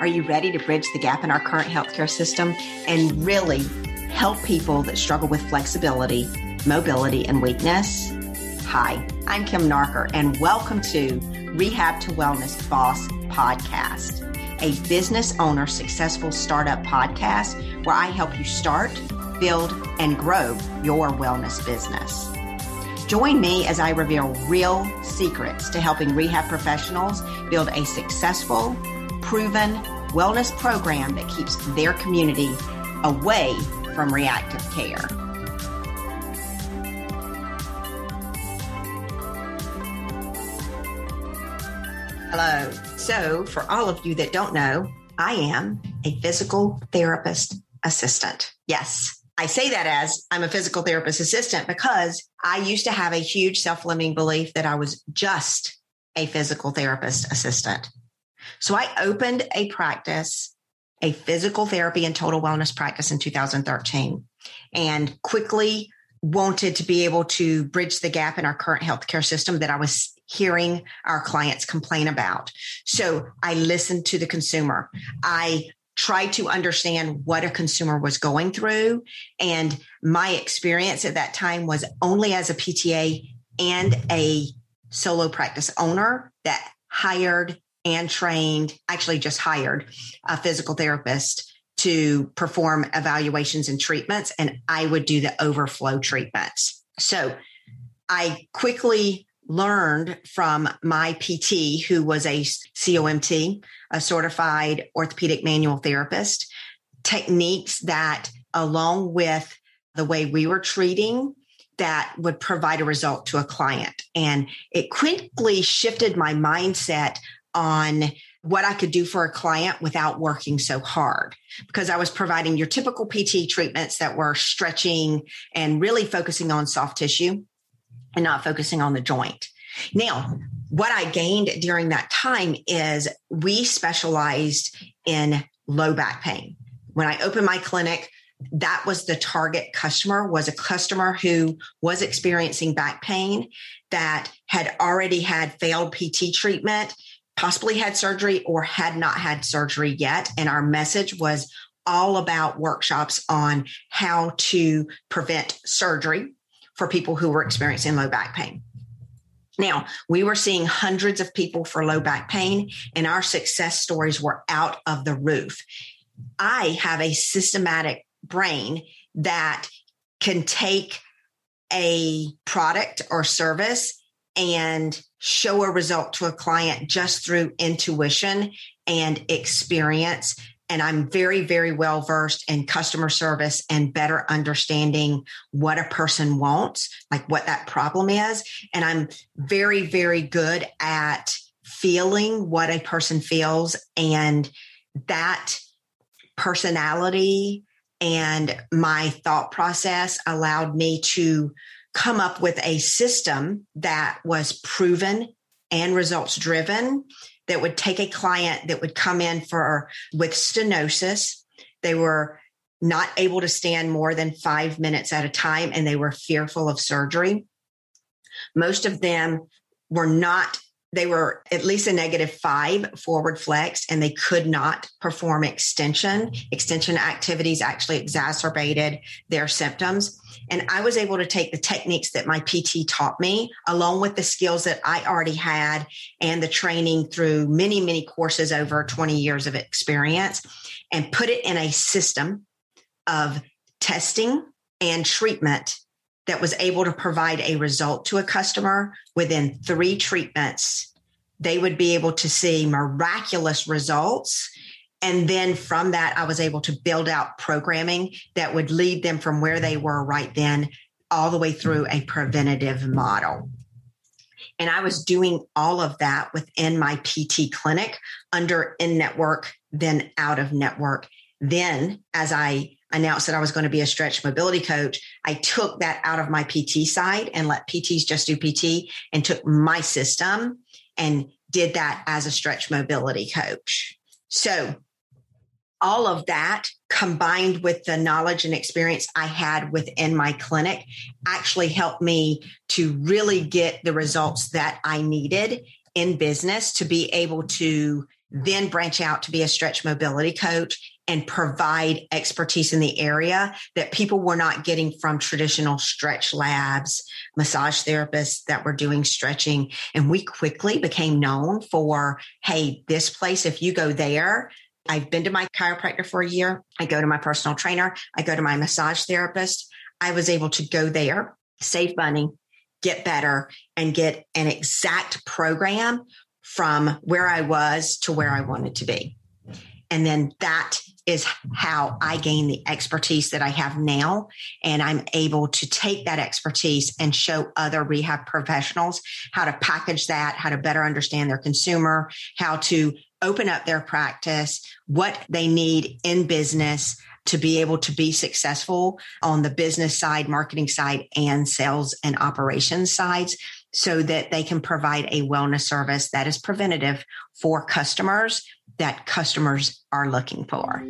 Are you ready to bridge the gap in our current healthcare system and really help people that struggle with flexibility, mobility, and weakness? Hi, I'm Kim Nartker, and welcome to Rehab to Wellness Boss podcast, a business owner successful startup podcast where I help you start, build, and grow your wellness business. Join me as I reveal real secrets to helping rehab professionals build a successful, proven wellness program that keeps their community away from reactive care. Hello. So, for all of you that don't know, I am a physical therapist assistant. Yes, I say that as I'm a physical therapist assistant because I used to have a huge self limiting belief that I was just a physical therapist assistant. So I opened a practice, a physical therapy and total wellness practice in 2013 and quickly wanted to be able to bridge the gap in our current healthcare system that I was hearing our clients complain about. So I listened to the consumer. I try to understand what a consumer was going through. And my experience at that time was only as a PTA and a solo practice owner that hired and trained, actually just hired a physical therapist to perform evaluations and treatments. And I would do the overflow treatments. So I quickly learned from my PT, who was a COMT, a certified orthopedic manual therapist, techniques that, along with the way we were treating, that would provide a result to a client. And it quickly shifted my mindset on what I could do for a client without working so hard because I was providing your typical PT treatments that were stretching and really focusing on soft tissue and not focusing on the joint. Now, what I gained during that time is we specialized in low back pain. When I opened my clinic, that was the target customer was a customer who was experiencing back pain that had already had failed PT treatment, possibly had surgery or had not had surgery yet. And our message was all about workshops on how to prevent surgery for people who were experiencing low back pain. Now, we were seeing hundreds of people for low back pain, and our success stories were out of the roof. I have a systematic brain that can take a product or service and show a result to a client just through intuition and experience and I'm very, very well versed in customer service and better understanding what a person wants, like what that problem is. And I'm very, very good at feeling what a person feels and that personality and my thought process allowed me to come up with a system that was proven and results driven that would take a client that would come in for with stenosis. They were not able to stand more than five minutes at a time and they were fearful of surgery. Most of them were not they were at least a negative five forward flex and they could not perform extension. Extension activities actually exacerbated their symptoms. And I was able to take the techniques that my PT taught me, along with the skills that I already had and the training through many, many courses over 20 years of experience, and put it in a system of testing and treatment that was able to provide a result to a customer within three treatments, they would be able to see miraculous results. And then from that, I was able to build out programming that would lead them from where they were right then all the way through a preventative model. And I was doing all of that within my PT clinic under in network, then out of network. Then, as I announced that I was going to be a stretch mobility coach, I took that out of my PT side and let PTs just do PT and took my system and did that as a stretch mobility coach. So all of that combined with the knowledge and experience I had within my clinic actually helped me to really get the results that I needed in business to be able to then branch out to be a stretch mobility coach and provide expertise in the area that people were not getting from traditional stretch labs, massage therapists that were doing stretching. And we quickly became known for, hey, this place, if you go there, I've been to my chiropractor for a year. I go to my personal trainer. I go to my massage therapist. I was able to go there, save money, get better, and get an exact program from where I was to where I wanted to be. And then that is how I gain the expertise that I have now. And I'm able to take that expertise and show other rehab professionals how to package that, how to better understand their consumer, how to open up their practice, what they need in business to be able to be successful on the business side, marketing side, and sales and operations sides so that they can provide a wellness service that is preventative for customers that customers are looking for.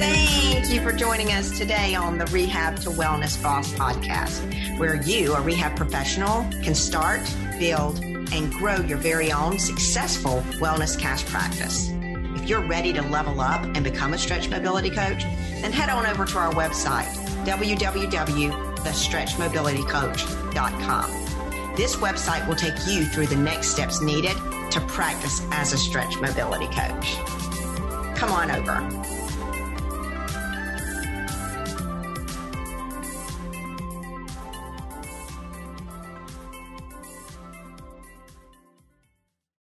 Thank you for joining us today on the Rehab to Wellness Boss podcast, where you, a rehab professional, can start, build, and grow your very own successful wellness cash practice. If you're ready to level up and become a stretch mobility coach, then head on over to our website, www.thestretchmobilitycoach.com. This website will take you through the next steps needed to practice as a stretch mobility coach. Come on over.